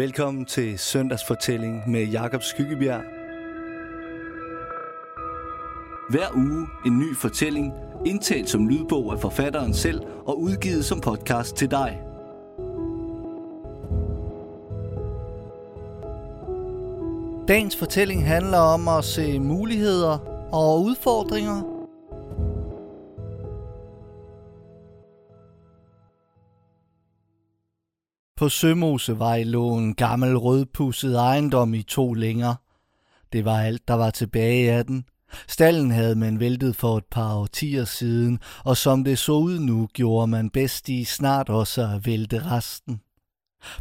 Velkommen til Søndagsfortælling med Jakob Skyggebjerg. Hver uge en ny fortælling, indtalt som lydbog af forfatteren selv og udgivet som podcast til dig. Dagens fortælling handler om at se muligheder og udfordringer – På Sømosevej lå en gammel rødpusset ejendom i to længer. Det var alt, der var tilbage af den. Stallen havde man væltet for et par årtier siden, og som det så ud nu, gjorde man bedst i snart også at vælte resten.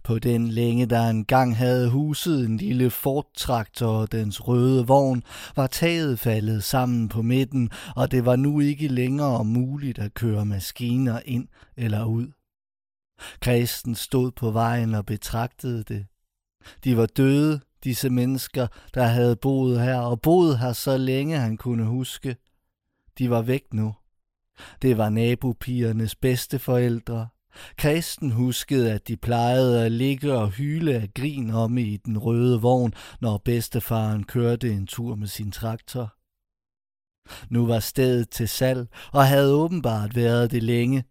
På den længe, der engang havde huset en lille fortraktor og dens røde vogn, var taget faldet sammen på midten, og det var nu ikke længere muligt at køre maskiner ind eller ud. Kristen stod på vejen og betragtede det. De var døde, disse mennesker, der havde boet her, og boet her så længe han kunne huske. De var væk nu. Det var nabopigernes bedste forældre. Kristen huskede, at de plejede at ligge og hyle af grin om i den røde vogn, når bedstefaren kørte en tur med sin traktor. Nu var stedet til salg, og havde åbenbart været det længe,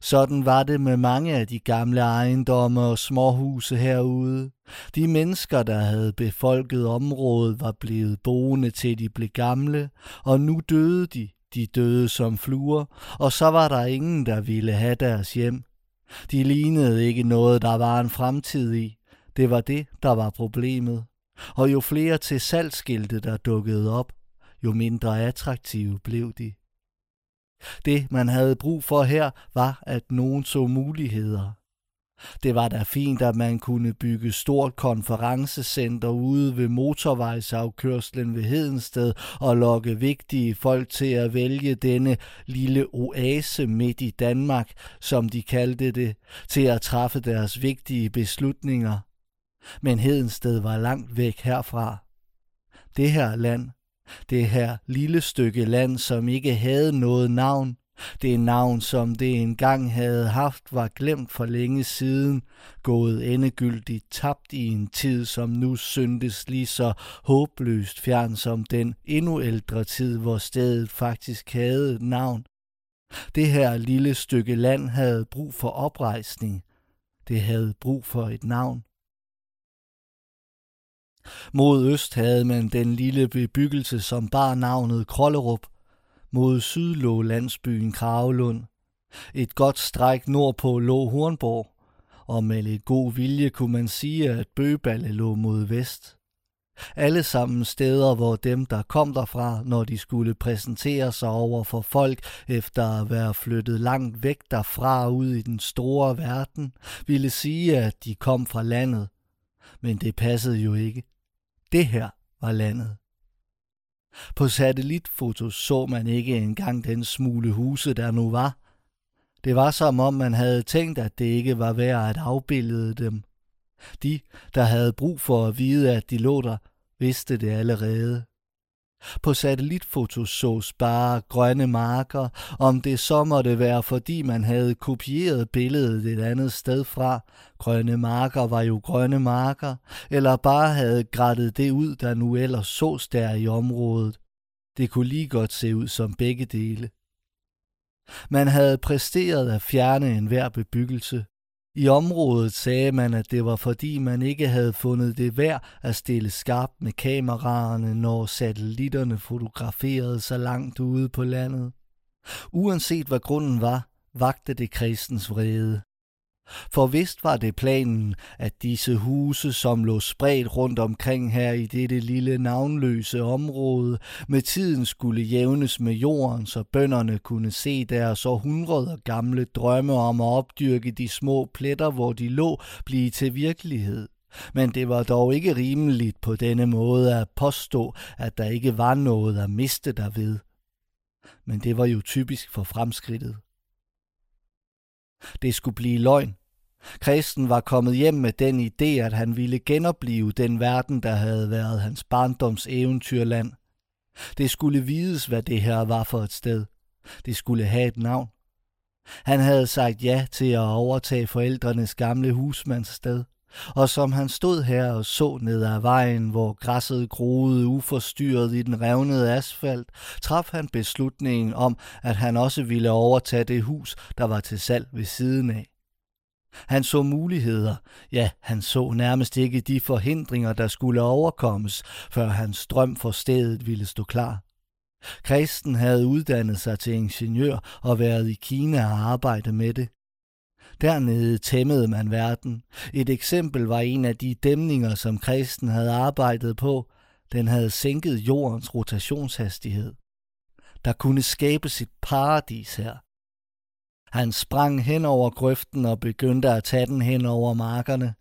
sådan var det med mange af de gamle ejendomme og småhuse herude. De mennesker, der havde befolket området, var blevet boende til de blev gamle, og nu døde de. De døde som fluer, og så var der ingen, der ville have deres hjem. De lignede ikke noget, der var en fremtid i. Det var det, der var problemet. Og jo flere til salgskilte, der dukkede op, jo mindre attraktive blev de. Det, man havde brug for her, var, at nogen så muligheder. Det var da fint, at man kunne bygge stort konferencecenter ude ved motorvejsafkørslen ved Hedensted og lokke vigtige folk til at vælge denne lille oase midt i Danmark, som de kaldte det, til at træffe deres vigtige beslutninger. Men Hedensted var langt væk herfra. Det her land det her lille stykke land, som ikke havde noget navn. Det navn, som det engang havde haft, var glemt for længe siden, gået endegyldigt tabt i en tid, som nu syntes lige så håbløst fjern som den endnu ældre tid, hvor stedet faktisk havde et navn. Det her lille stykke land havde brug for oprejsning. Det havde brug for et navn. Mod øst havde man den lille bebyggelse, som bar navnet Krollerup. Mod syd lå landsbyen Kravelund. Et godt stræk nordpå lå Hornborg, og med lidt god vilje kunne man sige, at Bøballe lå mod vest. Alle sammen steder, hvor dem, der kom derfra, når de skulle præsentere sig over for folk efter at være flyttet langt væk derfra ud i den store verden, ville sige, at de kom fra landet. Men det passede jo ikke. Det her var landet. På satellitfotos så man ikke engang den smule huse, der nu var. Det var som om man havde tænkt, at det ikke var værd at afbillede dem. De, der havde brug for at vide, at de lå der, vidste det allerede. På satellitfotos sås bare grønne marker, om det så måtte være, fordi man havde kopieret billedet et andet sted fra. Grønne marker var jo grønne marker, eller bare havde grættet det ud, der nu ellers sås der i området. Det kunne lige godt se ud som begge dele. Man havde præsteret at fjerne enhver bebyggelse, i området sagde man, at det var fordi man ikke havde fundet det værd at stille skarpt med kameraerne, når satellitterne fotograferede så langt ude på landet. Uanset hvad grunden var, vagte det kristens vrede. For vist var det planen, at disse huse, som lå spredt rundt omkring her i dette lille navnløse område, med tiden skulle jævnes med jorden, så bønderne kunne se deres århundreder gamle drømme om at opdyrke de små pletter, hvor de lå, blive til virkelighed. Men det var dog ikke rimeligt på denne måde at påstå, at der ikke var noget at miste derved. Men det var jo typisk for fremskridtet. Det skulle blive løgn. Kristen var kommet hjem med den idé, at han ville genopleve den verden, der havde været hans barndoms eventyrland. Det skulle vides, hvad det her var for et sted. Det skulle have et navn. Han havde sagt ja til at overtage forældrenes gamle husmandssted, og som han stod her og så ned ad vejen, hvor græsset groede uforstyrret i den revnede asfalt, traf han beslutningen om, at han også ville overtage det hus, der var til salg ved siden af. Han så muligheder, ja, han så nærmest ikke de forhindringer, der skulle overkommes, før hans drøm for stedet ville stå klar. Kristen havde uddannet sig til ingeniør og været i Kina og arbejdet med det. Dernede tæmmede man verden. Et eksempel var en af de dæmninger, som Kristen havde arbejdet på. Den havde sænket jordens rotationshastighed. Der kunne skabes et paradis her. Han sprang hen over grøften og begyndte at tage den hen over markerne.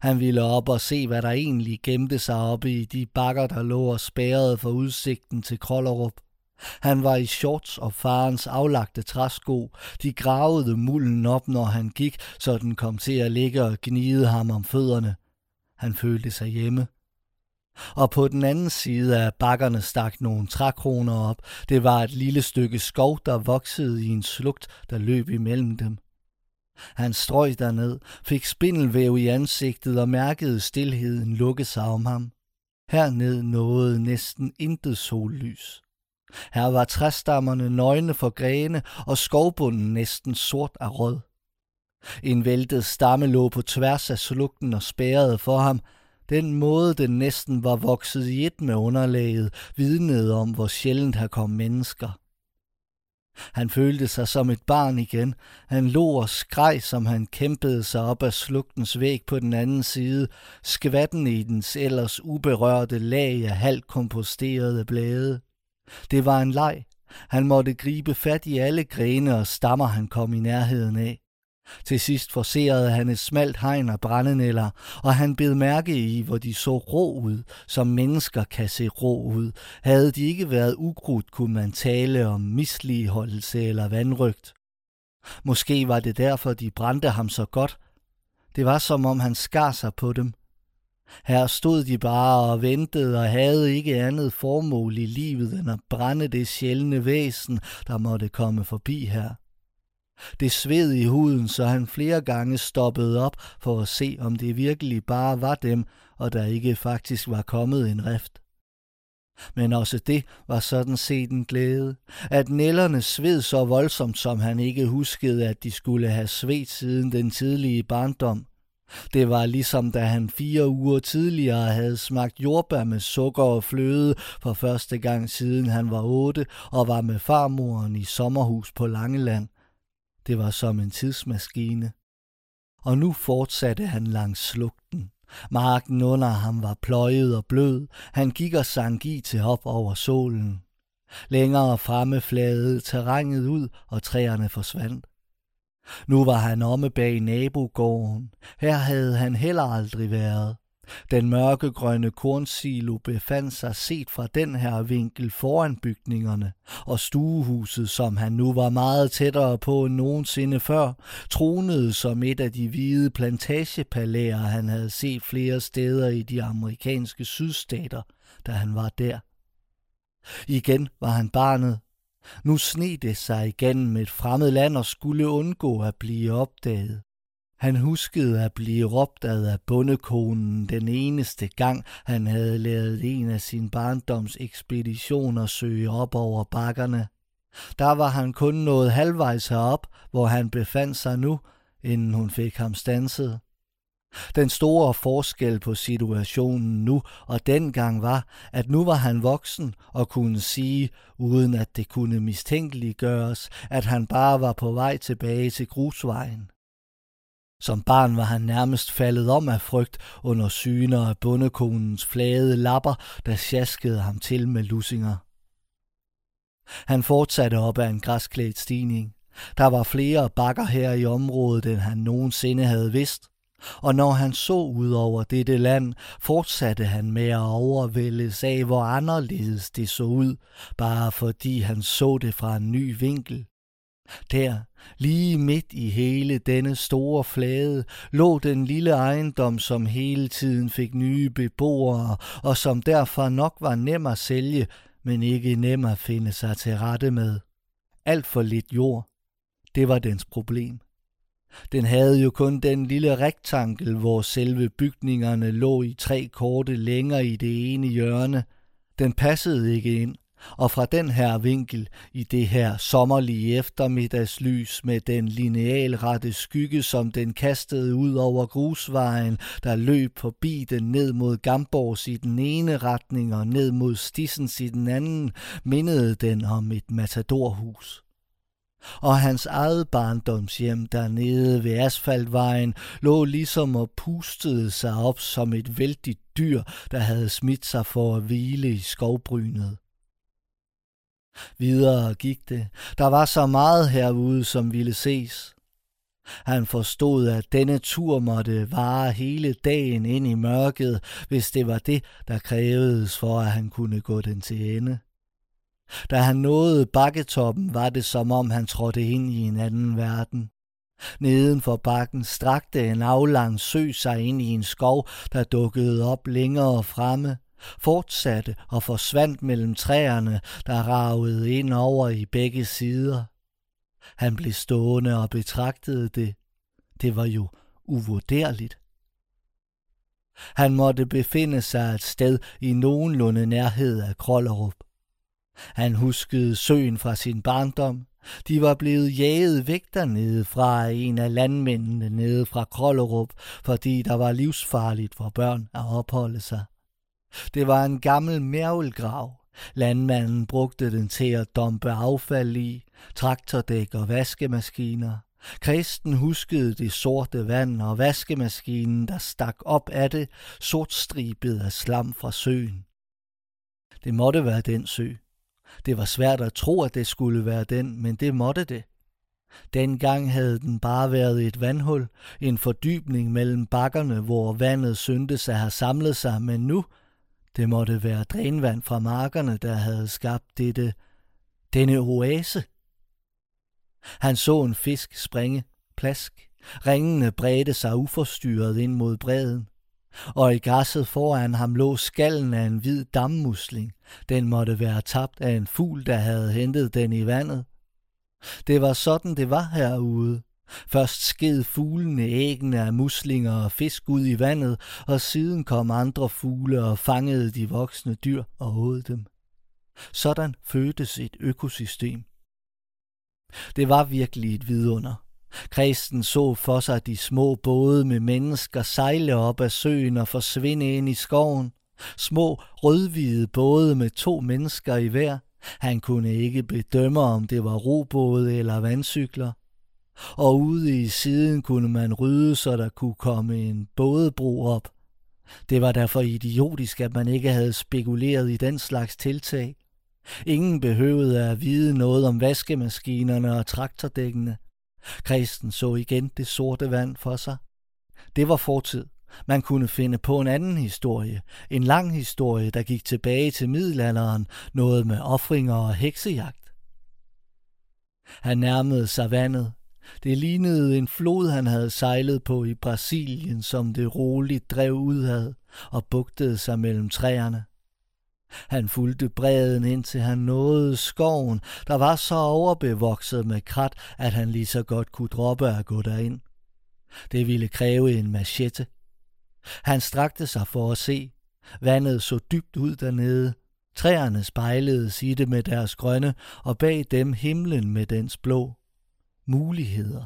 Han ville op og se, hvad der egentlig gemte sig oppe i de bakker, der lå og spærrede for udsigten til Krollerup. Han var i shorts og farens aflagte træsko. De gravede mulden op, når han gik, så den kom til at ligge og gnide ham om fødderne. Han følte sig hjemme. Og på den anden side af bakkerne stak nogle trækroner op. Det var et lille stykke skov, der voksede i en slugt, der løb imellem dem. Han strøg derned, fik spindelvæv i ansigtet og mærkede stilheden lukke sig om ham. Herned nåede næsten intet sollys. Her var træstammerne nøgne for grene og skovbunden næsten sort af rød. En væltet stamme lå på tværs af slugten og spærrede for ham. Den måde, den næsten var vokset i et med underlaget, vidnede om, hvor sjældent her kom mennesker. Han følte sig som et barn igen. Han lå og skreg, som han kæmpede sig op af slugtens væg på den anden side, skvatten i dens ellers uberørte lag af halvt komposterede blade. Det var en leg. Han måtte gribe fat i alle grene og stammer, han kom i nærheden af. Til sidst forserede han et smalt hegn af brændenæller, og han bed mærke i, hvor de så rå ud, som mennesker kan se rå ud. Havde de ikke været ukrudt, kunne man tale om misligeholdelse eller vandrygt. Måske var det derfor, de brændte ham så godt. Det var som om han skar sig på dem – her stod de bare og ventede og havde ikke andet formål i livet end at brænde det sjældne væsen, der måtte komme forbi her. Det sved i huden, så han flere gange stoppede op for at se, om det virkelig bare var dem, og der ikke faktisk var kommet en rift. Men også det var sådan set en glæde, at nellerne sved så voldsomt, som han ikke huskede, at de skulle have svedt siden den tidlige barndom. Det var ligesom da han fire uger tidligere havde smagt jordbær med sukker og fløde for første gang siden han var otte og var med farmoren i sommerhus på Langeland. Det var som en tidsmaskine. Og nu fortsatte han langs slugten. Marken under ham var pløjet og blød. Han gik og sang i til hop over solen. Længere fremme fladede terrænet ud, og træerne forsvandt. Nu var han omme bag nabogården. Her havde han heller aldrig været. Den mørkegrønne kornsilo befandt sig set fra den her vinkel foran bygningerne, og stuehuset, som han nu var meget tættere på end nogensinde før, tronede som et af de hvide plantagepalæer, han havde set flere steder i de amerikanske sydstater, da han var der. Igen var han barnet, nu sne det sig igennem et fremmed land og skulle undgå at blive opdaget. Han huskede at blive råbt ad af bundekonen den eneste gang, han havde lavet en af sin barndoms ekspeditioner søge op over bakkerne. Der var han kun nået halvvejs herop, hvor han befandt sig nu, inden hun fik ham stanset. Den store forskel på situationen nu og dengang var, at nu var han voksen og kunne sige, uden at det kunne mistænkeliggøres, at han bare var på vej tilbage til grusvejen. Som barn var han nærmest faldet om af frygt under syner af bundekonens flade lapper, der sjaskede ham til med lusinger. Han fortsatte op ad en græsklædt stigning. Der var flere bakker her i området, end han nogensinde havde vidst, og når han så ud over dette land, fortsatte han med at overvældes af, hvor anderledes det så ud, bare fordi han så det fra en ny vinkel. Der, lige midt i hele denne store flade, lå den lille ejendom, som hele tiden fik nye beboere, og som derfor nok var nem at sælge, men ikke nem at finde sig til rette med. Alt for lidt jord. Det var dens problem. Den havde jo kun den lille rektankel, hvor selve bygningerne lå i tre korte længere i det ene hjørne. Den passede ikke ind, og fra den her vinkel, i det her sommerlige eftermiddagslys med den linealrette skygge, som den kastede ud over grusvejen, der løb forbi den ned mod Gamborgs i den ene retning og ned mod Stissens i den anden, mindede den om et matadorhus og hans eget barndomshjem dernede ved asfaltvejen lå ligesom og pustede sig op som et vældigt dyr, der havde smidt sig for at hvile i skovbrynet. Videre gik det. Der var så meget herude, som ville ses. Han forstod, at denne tur måtte vare hele dagen ind i mørket, hvis det var det, der krævedes for, at han kunne gå den til ende. Da han nåede bakketoppen, var det som om han trådte ind i en anden verden. Neden for bakken strakte en aflang sø sig ind i en skov, der dukkede op længere fremme, fortsatte og forsvandt mellem træerne, der ragede ind over i begge sider. Han blev stående og betragtede det. Det var jo uvurderligt. Han måtte befinde sig et sted i nogenlunde nærhed af Krollerup. Han huskede søen fra sin barndom. De var blevet jaget væk dernede fra en af landmændene nede fra Krollerup, fordi der var livsfarligt for børn at opholde sig. Det var en gammel mærvelgrav. Landmanden brugte den til at dumpe affald i, traktordæk og vaskemaskiner. Kristen huskede det sorte vand og vaskemaskinen, der stak op af det, sortstribet af slam fra søen. Det måtte være den sø. Det var svært at tro, at det skulle være den, men det måtte det. Dengang havde den bare været et vandhul, en fordybning mellem bakkerne, hvor vandet syntes at have samlet sig, men nu, det måtte være drænvand fra markerne, der havde skabt dette, denne oase. Han så en fisk springe, plask. Ringene bredte sig uforstyrret ind mod bredden og i græsset foran ham lå skallen af en hvid dammusling. Den måtte være tabt af en fugl, der havde hentet den i vandet. Det var sådan, det var herude. Først sked fuglene æggene af muslinger og fisk ud i vandet, og siden kom andre fugle og fangede de voksne dyr og åd dem. Sådan fødtes et økosystem. Det var virkelig et vidunder. Kristen så for sig de små både med mennesker sejle op ad søen og forsvinde ind i skoven. Små rødhvide både med to mennesker i hver. Han kunne ikke bedømme, om det var robåde eller vandcykler. Og ude i siden kunne man rydde, så der kunne komme en bådebro op. Det var derfor idiotisk, at man ikke havde spekuleret i den slags tiltag. Ingen behøvede at vide noget om vaskemaskinerne og traktordækkene. Kristen så igen det sorte vand for sig. Det var fortid. Man kunne finde på en anden historie. En lang historie, der gik tilbage til middelalderen, noget med offringer og heksejagt. Han nærmede sig vandet. Det lignede en flod, han havde sejlet på i Brasilien, som det roligt drev udad og bugtede sig mellem træerne. Han fulgte bredden indtil han nåede skoven, der var så overbevokset med krat, at han lige så godt kunne droppe at gå derind. Det ville kræve en machete. Han strakte sig for at se. Vandet så dybt ud dernede. Træerne spejlede i det med deres grønne, og bag dem himlen med dens blå. Muligheder.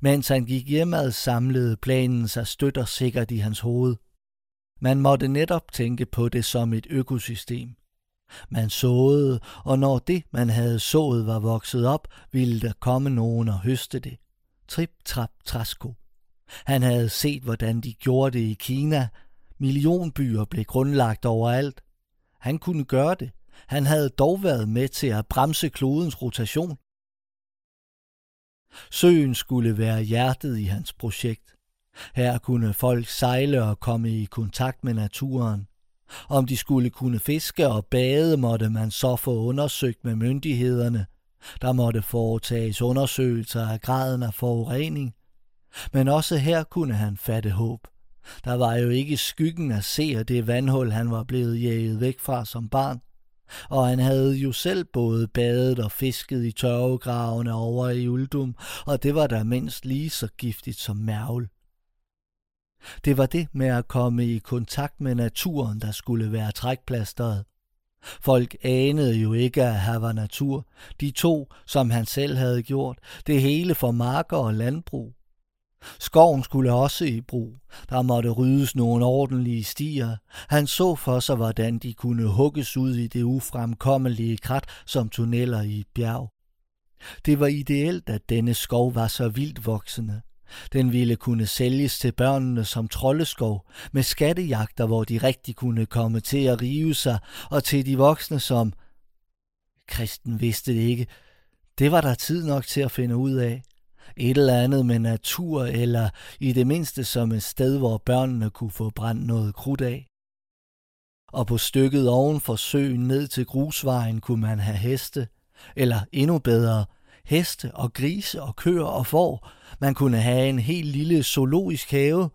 Mens han gik hjemad, samlede planen sig støt og sikkert i hans hoved. Man måtte netop tænke på det som et økosystem. Man såede, og når det, man havde sået, var vokset op, ville der komme nogen og høste det. Trip, trap, træsko. Han havde set, hvordan de gjorde det i Kina. Millionbyer blev grundlagt overalt. Han kunne gøre det. Han havde dog været med til at bremse klodens rotation. Søen skulle være hjertet i hans projekt. Her kunne folk sejle og komme i kontakt med naturen. Om de skulle kunne fiske og bade, måtte man så få undersøgt med myndighederne. Der måtte foretages undersøgelser af graden af forurening. Men også her kunne han fatte håb. Der var jo ikke skyggen at se af det vandhul, han var blevet jaget væk fra som barn. Og han havde jo selv både badet og fisket i tørvegravene over i Uldum, og det var da mindst lige så giftigt som mærvel. Det var det med at komme i kontakt med naturen, der skulle være trækplasteret. Folk anede jo ikke, at her var natur. De to, som han selv havde gjort, det hele for marker og landbrug. Skoven skulle også i brug. Der måtte ryddes nogle ordentlige stier. Han så for sig, hvordan de kunne hugges ud i det ufremkommelige krat som tunneller i et bjerg. Det var ideelt, at denne skov var så vildt voksende. Den ville kunne sælges til børnene som troldeskov, med skattejagter, hvor de rigtig kunne komme til at rive sig, og til de voksne som... Kristen vidste det ikke. Det var der tid nok til at finde ud af. Et eller andet med natur, eller i det mindste som et sted, hvor børnene kunne få brændt noget krudt af. Og på stykket oven for søen ned til grusvejen kunne man have heste, eller endnu bedre, heste og grise og køer og får. Man kunne have en helt lille zoologisk have,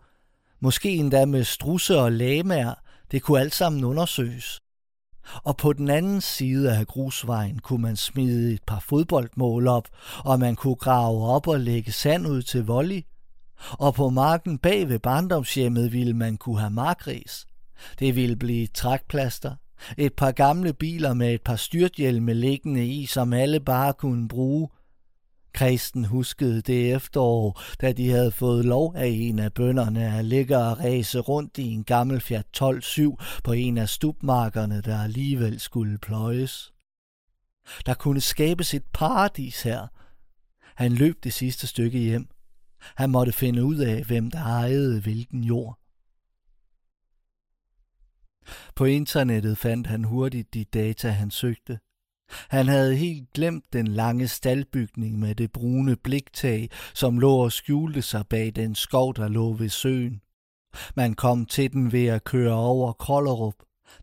måske endda med strusse og lamaer. Det kunne alt sammen undersøges. Og på den anden side af grusvejen kunne man smide et par fodboldmål op, og man kunne grave op og lægge sand ud til volley. Og på marken bag ved barndomshjemmet ville man kunne have markris. Det ville blive trækplaster, et par gamle biler med et par styrthjelme liggende i, som alle bare kunne bruge, Kristen huskede det efterår, da de havde fået lov af en af bønderne at ligge og ræse rundt i en gammel Fiat 127 på en af stubmarkerne, der alligevel skulle pløjes. Der kunne skabes et paradis her. Han løb det sidste stykke hjem. Han måtte finde ud af, hvem der ejede hvilken jord. På internettet fandt han hurtigt de data, han søgte. Han havde helt glemt den lange staldbygning med det brune bliktag, som lå og skjulte sig bag den skov, der lå ved søen. Man kom til den ved at køre over Kollerup.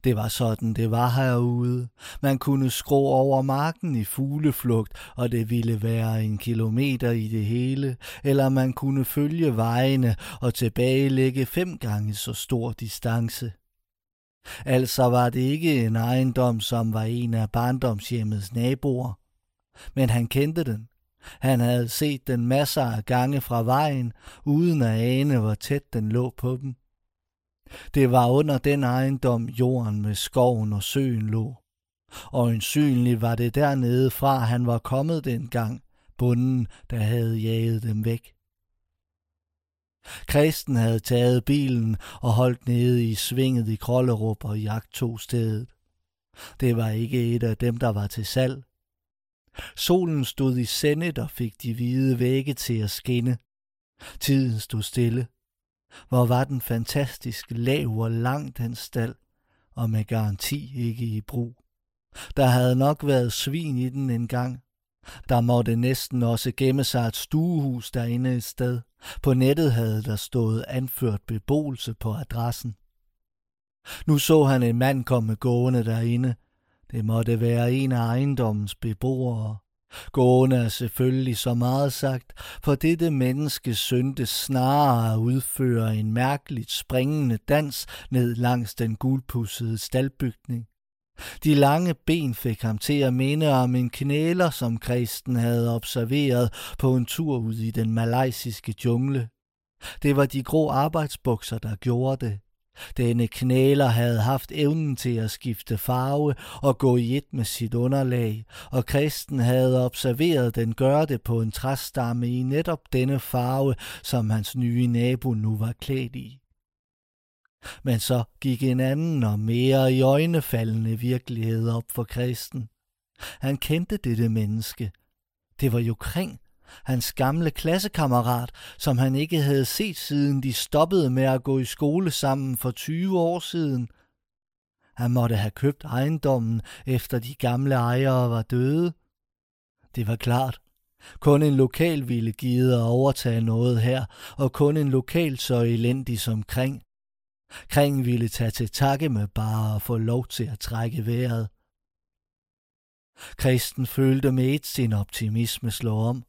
Det var sådan, det var herude. Man kunne skrå over marken i fugleflugt, og det ville være en kilometer i det hele, eller man kunne følge vejene og tilbagelægge fem gange så stor distance. Altså var det ikke en ejendom, som var en af barndomshjemmets naboer. Men han kendte den. Han havde set den masser af gange fra vejen, uden at ane, hvor tæt den lå på dem. Det var under den ejendom, jorden med skoven og søen lå. Og ensynlig var det dernede fra, han var kommet dengang, bunden, der havde jaget dem væk. Kristen havde taget bilen og holdt nede i svinget i Krollerup og jagtog stedet. Det var ikke et af dem, der var til salg. Solen stod i sendet og fik de hvide vægge til at skinne. Tiden stod stille. Hvor var den fantastisk lav og lang den stald, og med garanti ikke i brug. Der havde nok været svin i den engang. Der måtte næsten også gemme sig et stuehus derinde et sted. På nettet havde der stået anført beboelse på adressen. Nu så han en mand komme gående derinde. Det måtte være en af ejendommens beboere. Gående er selvfølgelig så meget sagt, for dette menneske syntes snarere at udføre en mærkeligt springende dans ned langs den gulpussede staldbygning. De lange ben fik ham til at minde om en knæler, som Kristen havde observeret på en tur ud i den malaysiske jungle. Det var de grå arbejdsbukser, der gjorde det. Denne knæler havde haft evnen til at skifte farve og gå i et med sit underlag, og Kristen havde observeret den gøre det på en træstamme i netop denne farve, som hans nye nabo nu var klædt i. Men så gik en anden og mere i øjnefaldende virkelighed op for kristen. Han kendte dette menneske. Det var jo Kring, hans gamle klassekammerat, som han ikke havde set siden de stoppede med at gå i skole sammen for 20 år siden. Han måtte have købt ejendommen, efter de gamle ejere var døde. Det var klart. Kun en lokal ville give at overtage noget her, og kun en lokal så elendig som Kring. Kring ville tage til takke med bare at få lov til at trække vejret. Kristen følte med et sin optimisme slå om.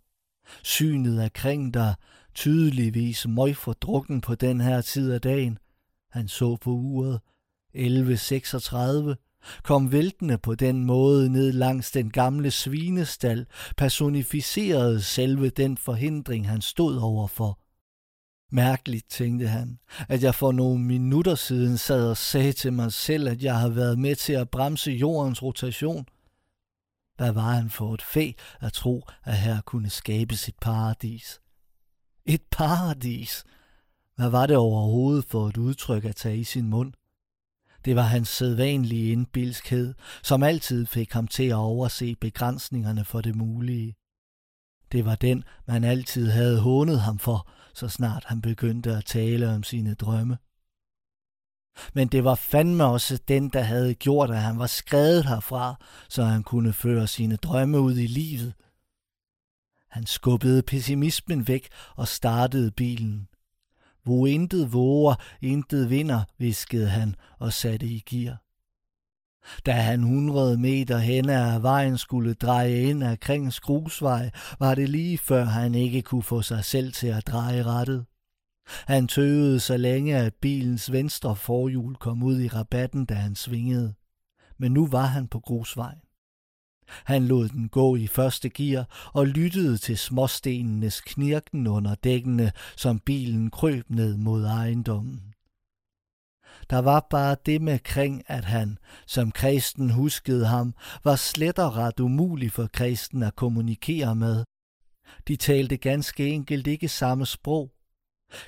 Synet af Kring, der tydeligvis møg drukken på den her tid af dagen. Han så på uret. 11.36. kom væltende på den måde ned langs den gamle svinestal, personificerede selve den forhindring, han stod overfor. Mærkeligt, tænkte han, at jeg for nogle minutter siden sad og sagde til mig selv, at jeg har været med til at bremse jordens rotation. Hvad var han for et fæ at tro, at her kunne skabes et paradis? Et paradis! Hvad var det overhovedet for et udtryk at tage i sin mund? Det var hans sædvanlige indbilskhed, som altid fik ham til at overse begrænsningerne for det mulige. Det var den, man altid havde hånet ham for, så snart han begyndte at tale om sine drømme. Men det var fandme også den, der havde gjort, at han var skrevet herfra, så han kunne føre sine drømme ud i livet. Han skubbede pessimismen væk og startede bilen. Hvor intet våger, intet vinder, viskede han og satte i gear. Da han 100 meter hen ad vejen skulle dreje ind af Krings grusvej, var det lige før han ikke kunne få sig selv til at dreje rettet. Han tøvede så længe, at bilens venstre forhjul kom ud i rabatten, da han svingede. Men nu var han på grusvejen. Han lod den gå i første gear og lyttede til småstenenes knirken under dækkene, som bilen krøb ned mod ejendommen. Der var bare det med kring, at han, som kristen huskede ham, var slet og ret umulig for kristen at kommunikere med. De talte ganske enkelt ikke samme sprog.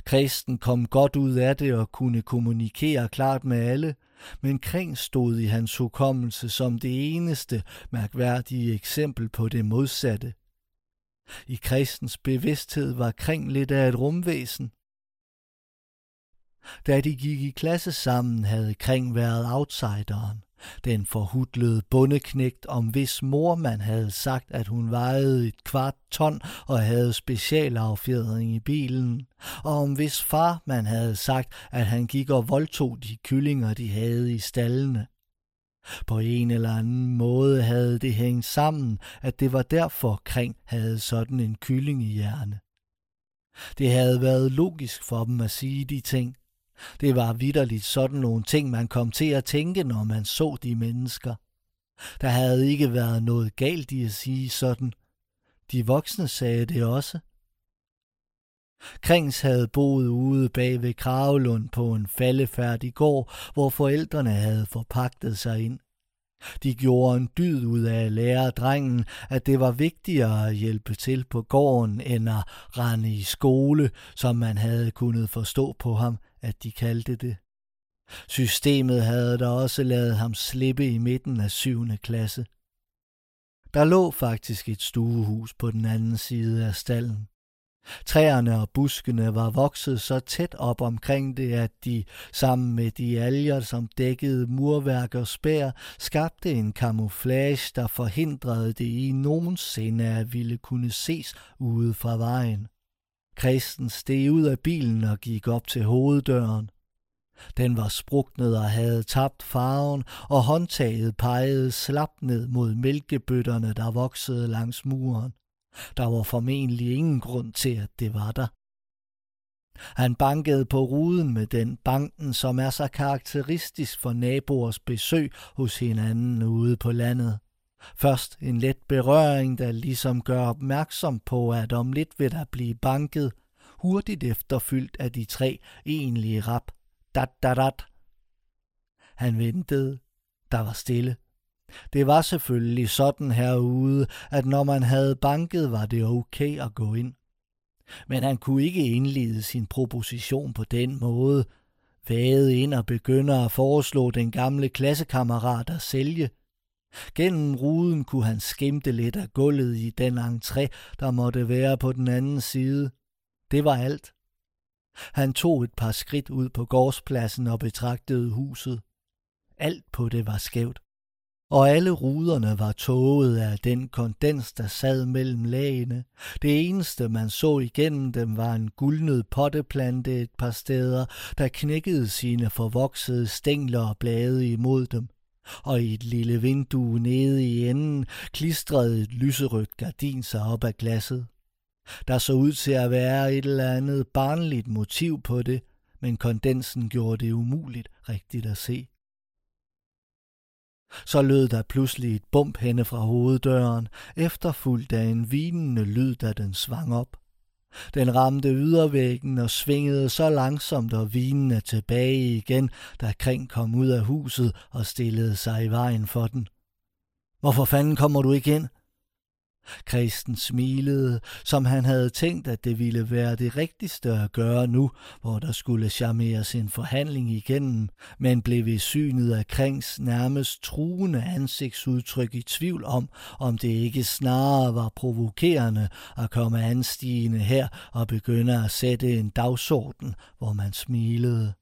Kristen kom godt ud af det og kunne kommunikere klart med alle, men Kring stod i hans hukommelse som det eneste mærkværdige eksempel på det modsatte. I kristens bevidsthed var Kring lidt af et rumvæsen. Da de gik i klasse sammen, havde Kring været outsideren. Den forhudlede bundeknægt, om hvis mor man havde sagt, at hun vejede et kvart ton og havde specialaffjedring i bilen, og om hvis far man havde sagt, at han gik og voldtog de kyllinger, de havde i stallene. På en eller anden måde havde det hængt sammen, at det var derfor Kring havde sådan en kylling i hjerne. Det havde været logisk for dem at sige de ting, det var vidderligt sådan nogle ting, man kom til at tænke, når man så de mennesker. Der havde ikke været noget galt i at sige sådan. De voksne sagde det også. Krings havde boet ude bag ved Kravlund på en faldefærdig gård, hvor forældrene havde forpagtet sig ind. De gjorde en dyd ud af at lære drengen, at det var vigtigere at hjælpe til på gården, end at rende i skole, som man havde kunnet forstå på ham, at de kaldte det. Systemet havde da også lavet ham slippe i midten af syvende klasse. Der lå faktisk et stuehus på den anden side af stallen. Træerne og buskene var vokset så tæt op omkring det, at de, sammen med de alger, som dækkede murværk og spær, skabte en camouflage, der forhindrede det i nogensinde at ville kunne ses ude fra vejen. Kristen steg ud af bilen og gik op til hoveddøren. Den var spruknet og havde tabt farven, og håndtaget pegede slap ned mod mælkebøtterne, der voksede langs muren. Der var formentlig ingen grund til, at det var der. Han bankede på ruden med den banken, som er så karakteristisk for naboers besøg hos hinanden ude på landet. Først en let berøring, der ligesom gør opmærksom på, at om lidt vil der blive banket, hurtigt efterfyldt af de tre egentlige rap. Dat, dat, dat. Han ventede. Der var stille. Det var selvfølgelig sådan herude, at når man havde banket, var det okay at gå ind. Men han kunne ikke indlede sin proposition på den måde, vade ind og begynde at foreslå den gamle klassekammerat at sælge. Gennem ruden kunne han skimte lidt af gulvet i den entré, der måtte være på den anden side. Det var alt. Han tog et par skridt ud på gårdspladsen og betragtede huset. Alt på det var skævt og alle ruderne var tåget af den kondens, der sad mellem lagene. Det eneste, man så igennem dem, var en guldnød potteplante et par steder, der knækkede sine forvoksede stængler og blade imod dem. Og i et lille vindue nede i enden klistrede et lyserødt gardin sig op af glasset. Der så ud til at være et eller andet barnligt motiv på det, men kondensen gjorde det umuligt rigtigt at se. Så lød der pludselig et bump henne fra hoveddøren, efterfulgt af en vinende lyd, da den svang op. Den ramte ydervæggen og svingede så langsomt og vinende tilbage igen, da Kring kom ud af huset og stillede sig i vejen for den. Hvorfor fanden kommer du ikke ind? Kristen smilede, som han havde tænkt, at det ville være det rigtigste at gøre nu, hvor der skulle charmeres en forhandling igennem, men blev ved synet af Krings nærmest truende ansigtsudtryk i tvivl om, om det ikke snarere var provokerende at komme anstigende her og begynde at sætte en dagsorden, hvor man smilede.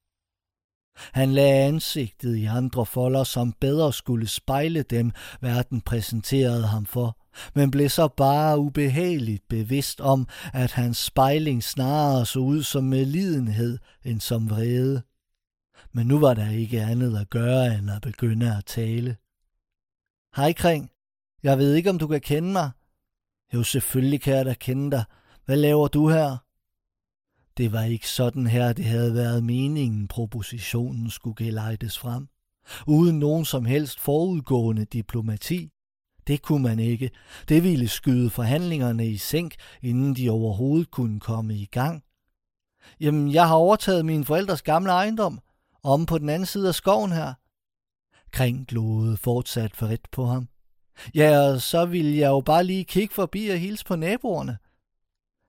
Han lagde ansigtet i andre folder, som bedre skulle spejle dem, verden præsenterede ham for, men blev så bare ubehageligt bevidst om, at hans spejling snarere så ud som medlidenhed end som vrede. Men nu var der ikke andet at gøre end at begynde at tale. Hej Kring, jeg ved ikke om du kan kende mig. Jo, selvfølgelig kan jeg da kende dig. Hvad laver du her? Det var ikke sådan her, det havde været meningen, propositionen skulle gelejtes frem. Uden nogen som helst forudgående diplomati. Det kunne man ikke. Det ville skyde forhandlingerne i sænk, inden de overhovedet kunne komme i gang. Jamen, jeg har overtaget min forældres gamle ejendom, om på den anden side af skoven her. Kring glodede fortsat forret på ham. Ja, og så ville jeg jo bare lige kigge forbi og hilse på naboerne.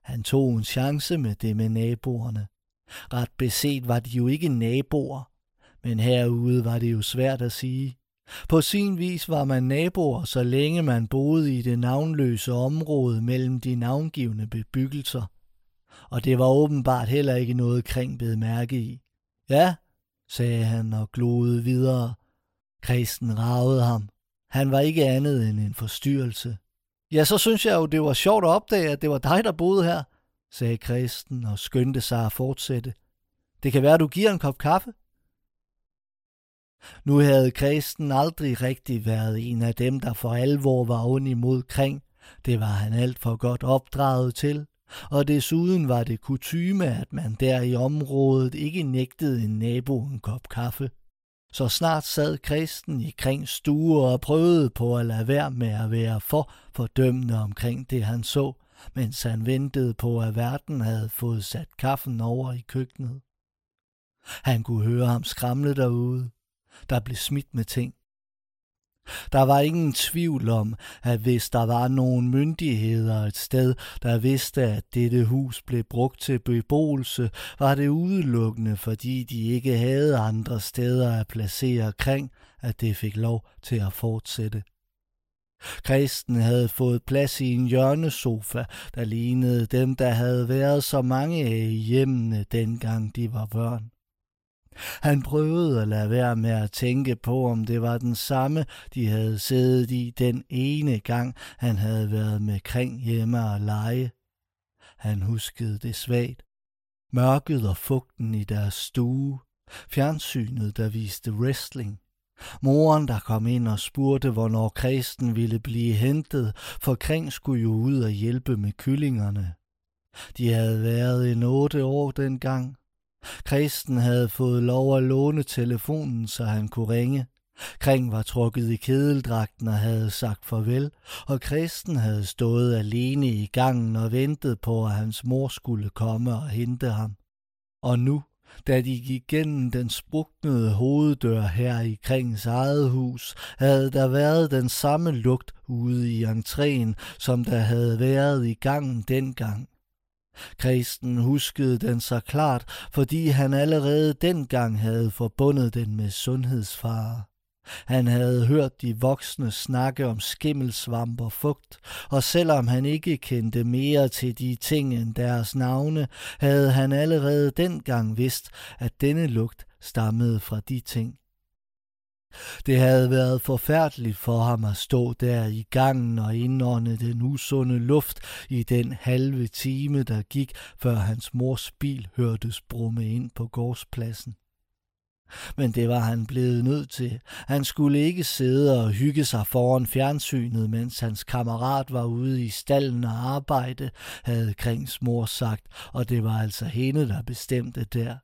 Han tog en chance med det med naboerne. Ret beset var de jo ikke naboer, men herude var det jo svært at sige. På sin vis var man naboer, så længe man boede i det navnløse område mellem de navngivende bebyggelser. Og det var åbenbart heller ikke noget Kring bed mærke i. Ja, sagde han og gloede videre. Kristen ragede ham. Han var ikke andet end en forstyrrelse. Ja, så synes jeg jo, det var sjovt at opdage, at det var dig, der boede her, sagde Kristen og skyndte sig at fortsætte. Det kan være, du giver en kop kaffe? Nu havde Kristen aldrig rigtig været en af dem, der for alvor var ond imod kring. Det var han alt for godt opdraget til. Og desuden var det kutyme, at man der i området ikke nægtede en nabo en kop kaffe. Så snart sad Kristen i kring stue og prøvede på at lade være med at være for fordømmende omkring det, han så, mens han ventede på, at verden havde fået sat kaffen over i køkkenet. Han kunne høre ham skramle derude. Der blev smidt med ting. Der var ingen tvivl om, at hvis der var nogen myndigheder et sted, der vidste, at dette hus blev brugt til beboelse, var det udelukkende, fordi de ikke havde andre steder at placere kring, at det fik lov til at fortsætte. Kristen havde fået plads i en hjørnesofa, der lignede dem, der havde været så mange af i hjemmene, dengang de var børn. Han prøvede at lade være med at tænke på, om det var den samme, de havde siddet i den ene gang, han havde været med kring hjemme og lege. Han huskede det svagt. Mørket og fugten i deres stue. Fjernsynet, der viste wrestling. Moren, der kom ind og spurgte, hvornår Kristen ville blive hentet, for Kring skulle jo ud og hjælpe med kyllingerne. De havde været en otte år dengang. Kristen havde fået lov at låne telefonen, så han kunne ringe. Kring var trukket i kedeldragten og havde sagt farvel, og Kristen havde stået alene i gangen og ventet på, at hans mor skulle komme og hente ham. Og nu, da de gik gennem den spruknede hoveddør her i Krings eget hus, havde der været den samme lugt ude i entréen, som der havde været i gangen dengang. Kristen huskede den så klart, fordi han allerede dengang havde forbundet den med sundhedsfare. Han havde hørt de voksne snakke om skimmelsvamp og fugt, og selvom han ikke kendte mere til de ting end deres navne, havde han allerede dengang vidst, at denne lugt stammede fra de ting. Det havde været forfærdeligt for ham at stå der i gangen og indånde den usunde luft i den halve time, der gik, før hans mors bil hørtes brumme ind på gårdspladsen. Men det var han blevet nødt til. Han skulle ikke sidde og hygge sig foran fjernsynet, mens hans kammerat var ude i stallen og arbejde, havde Krings mor sagt, og det var altså hende, der bestemte der.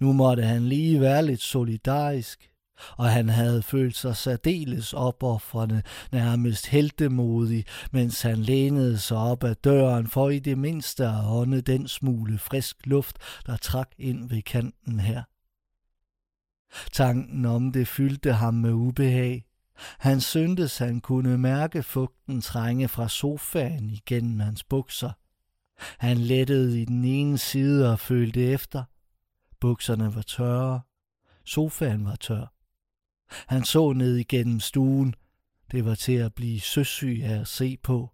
Nu måtte han lige være lidt solidarisk og han havde følt sig særdeles opoffrende, nærmest heltemodig, mens han lænede sig op ad døren for i det mindste at ånde den smule frisk luft, der trak ind ved kanten her. Tanken om det fyldte ham med ubehag. Han syntes, han kunne mærke fugten trænge fra sofaen igennem hans bukser. Han lettede i den ene side og følte efter. Bukserne var tørre. Sofaen var tør. Han så ned igennem stuen. Det var til at blive søsyg af at se på.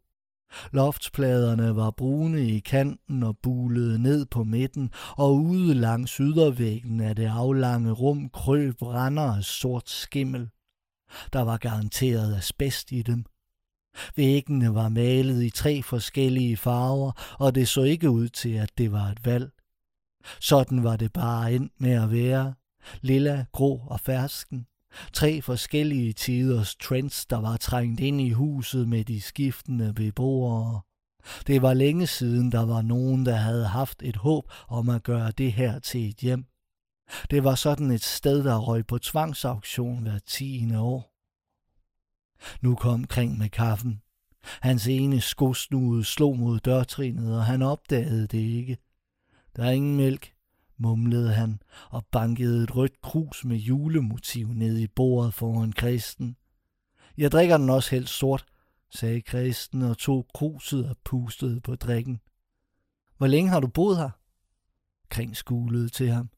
Loftspladerne var brune i kanten og bulede ned på midten, og ude langs ydervæggen af det aflange rum krøb render af sort skimmel. Der var garanteret asbest i dem. Væggene var malet i tre forskellige farver, og det så ikke ud til, at det var et valg. Sådan var det bare ind med at være. Lilla, grå og fersken. Tre forskellige tiders trends, der var trængt ind i huset med de skiftende beboere. Det var længe siden, der var nogen, der havde haft et håb om at gøre det her til et hjem. Det var sådan et sted, der røg på tvangsauktion hver tiende år. Nu kom Kring med kaffen. Hans ene skosnude slog mod dørtrinet, og han opdagede det ikke. Der er ingen mælk, mumlede han og bankede et rødt krus med julemotiv ned i bordet foran Kristen. Jeg drikker den også helt sort, sagde Kristen og tog kruset og pustede på drikken. Hvor længe har du boet her? Kring skulede til ham.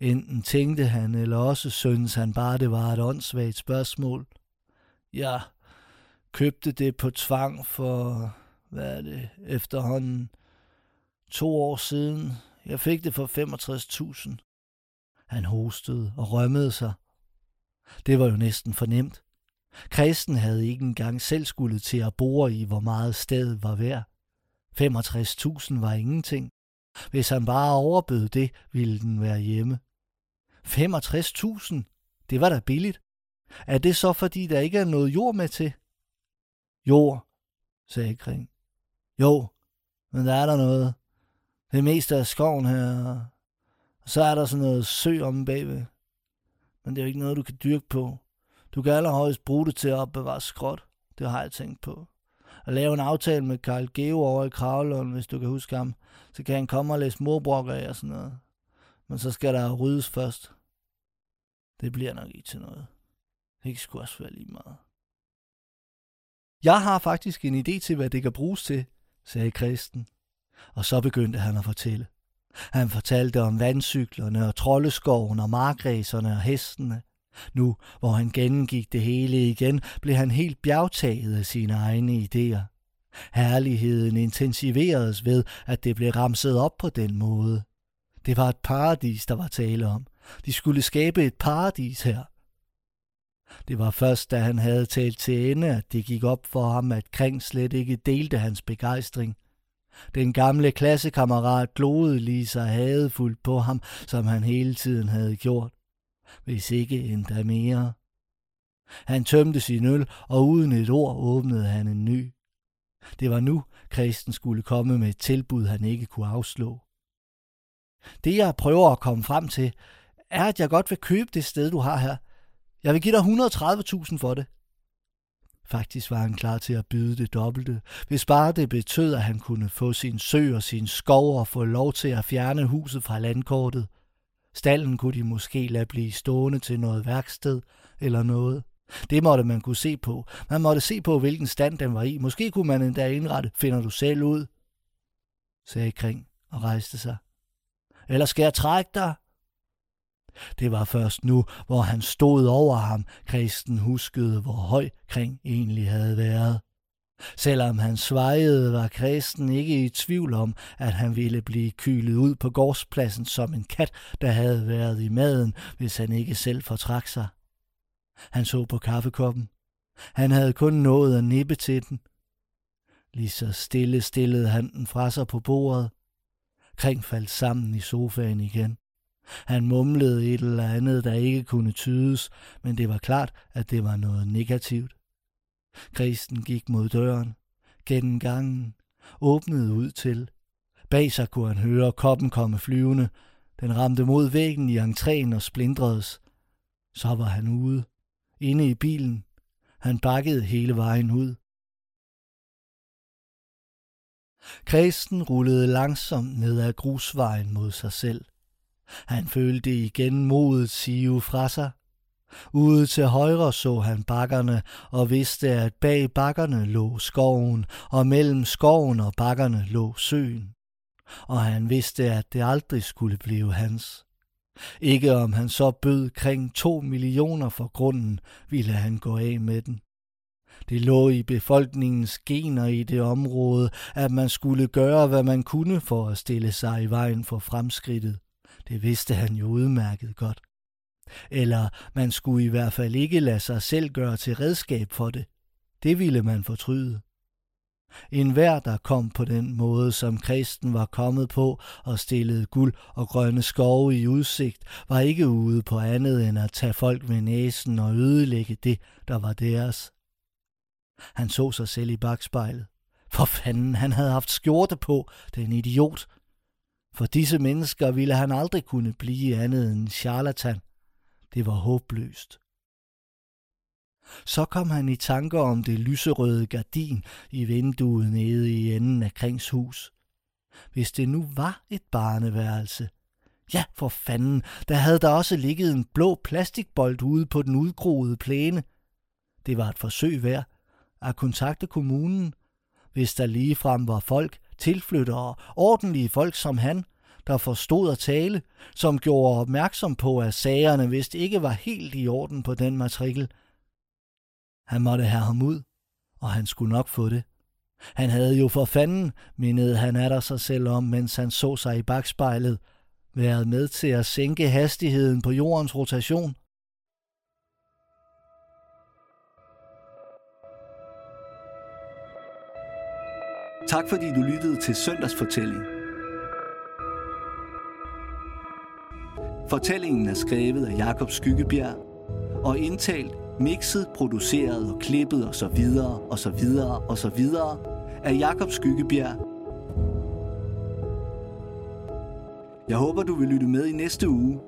Enten tænkte han, eller også syntes han bare, det var et åndssvagt spørgsmål. Jeg købte det på tvang for, hvad er det, efterhånden to år siden, jeg fik det for 65.000. Han hostede og rømmede sig. Det var jo næsten fornemt. Kristen havde ikke engang selv skulle til at bore i, hvor meget stedet var værd. 65.000 var ingenting. Hvis han bare overbød det, ville den være hjemme. 65.000? Det var da billigt. Er det så, fordi der ikke er noget jord med til? Jord, sagde Kring. Jo, men der er der noget det meste af skoven her. Og så er der sådan noget sø om bagved. Men det er jo ikke noget, du kan dyrke på. Du kan allerhøjst bruge det til at opbevare skråt. Det har jeg tænkt på. At lave en aftale med Karl Geo over i Kravlund, hvis du kan huske ham. Så kan han komme og læse morbrokker af og sådan noget. Men så skal der ryddes først. Det bliver nok ikke til noget. Det kan sgu også være lige meget. Jeg har faktisk en idé til, hvad det kan bruges til, sagde Kristen og så begyndte han at fortælle. Han fortalte om vandcyklerne og troldeskoven og markræserne og hestene. Nu, hvor han gennemgik det hele igen, blev han helt bjergtaget af sine egne idéer. Herligheden intensiveredes ved, at det blev ramset op på den måde. Det var et paradis, der var tale om. De skulle skabe et paradis her. Det var først, da han havde talt til ende, at det gik op for ham, at Kring slet ikke delte hans begejstring – den gamle klassekammerat gloede lige så hadefuldt på ham, som han hele tiden havde gjort. Hvis ikke endda mere. Han tømte sin øl, og uden et ord åbnede han en ny. Det var nu, Kristen skulle komme med et tilbud, han ikke kunne afslå. Det, jeg prøver at komme frem til, er, at jeg godt vil købe det sted, du har her. Jeg vil give dig 130.000 for det. Faktisk var han klar til at byde det dobbelte, hvis bare det betød, at han kunne få sin sø og sin skov og få lov til at fjerne huset fra landkortet. Stallen kunne de måske lade blive stående til noget værksted eller noget. Det måtte man kunne se på. Man måtte se på, hvilken stand den var i. Måske kunne man endda indrette, finder du selv ud, sagde Kring og rejste sig. Eller skal jeg trække dig? Det var først nu, hvor han stod over ham, Kristen huskede, hvor høj Kring egentlig havde været. Selvom han svejede, var Kristen ikke i tvivl om, at han ville blive kylet ud på gårdspladsen som en kat, der havde været i maden, hvis han ikke selv fortrak sig. Han så på kaffekoppen. Han havde kun nået at nippe til den. Lige så stille stillede han den fra sig på bordet. Kring faldt sammen i sofaen igen. Han mumlede et eller andet, der ikke kunne tydes, men det var klart, at det var noget negativt. Kristen gik mod døren, gennem gangen, åbnede ud til. Bag sig kunne han høre koppen komme flyvende. Den ramte mod væggen i entréen og splindredes. Så var han ude. Inde i bilen. Han bakkede hele vejen ud. Kristen rullede langsomt ned ad grusvejen mod sig selv. Han følte igen modet sive fra sig. Ude til højre så han bakkerne og vidste, at bag bakkerne lå skoven, og mellem skoven og bakkerne lå søen. Og han vidste, at det aldrig skulle blive hans. Ikke om han så bød kring to millioner for grunden, ville han gå af med den. Det lå i befolkningens gener i det område, at man skulle gøre, hvad man kunne for at stille sig i vejen for fremskridtet. Det vidste han jo udmærket godt. Eller man skulle i hvert fald ikke lade sig selv gøre til redskab for det. Det ville man fortryde. En hver, der kom på den måde, som kristen var kommet på og stillede guld og grønne skove i udsigt, var ikke ude på andet end at tage folk ved næsen og ødelægge det, der var deres. Han så sig selv i bagspejlet. For fanden, han havde haft skjorte på, den idiot. For disse mennesker ville han aldrig kunne blive andet end charlatan. Det var håbløst. Så kom han i tanker om det lyserøde gardin i vinduet nede i enden af Krings hus. Hvis det nu var et barneværelse. Ja, for fanden, der havde der også ligget en blå plastikbold ude på den udgroede plæne. Det var et forsøg værd at kontakte kommunen, hvis der ligefrem var folk, tilflyttere, ordentlige folk som han, der forstod at tale, som gjorde opmærksom på, at sagerne vist ikke var helt i orden på den matrikel. Han måtte have ham ud, og han skulle nok få det. Han havde jo for fanden, mindede han af der sig selv om, mens han så sig i bagspejlet, været med til at sænke hastigheden på jordens rotation. Tak fordi du lyttede til Søndagsfortælling. Fortællingen er skrevet af Jakob Skyggebjerg og indtalt, mixet, produceret og klippet og så videre og så videre og så videre af Jakob Skyggebjerg. Jeg håber, du vil lytte med i næste uge,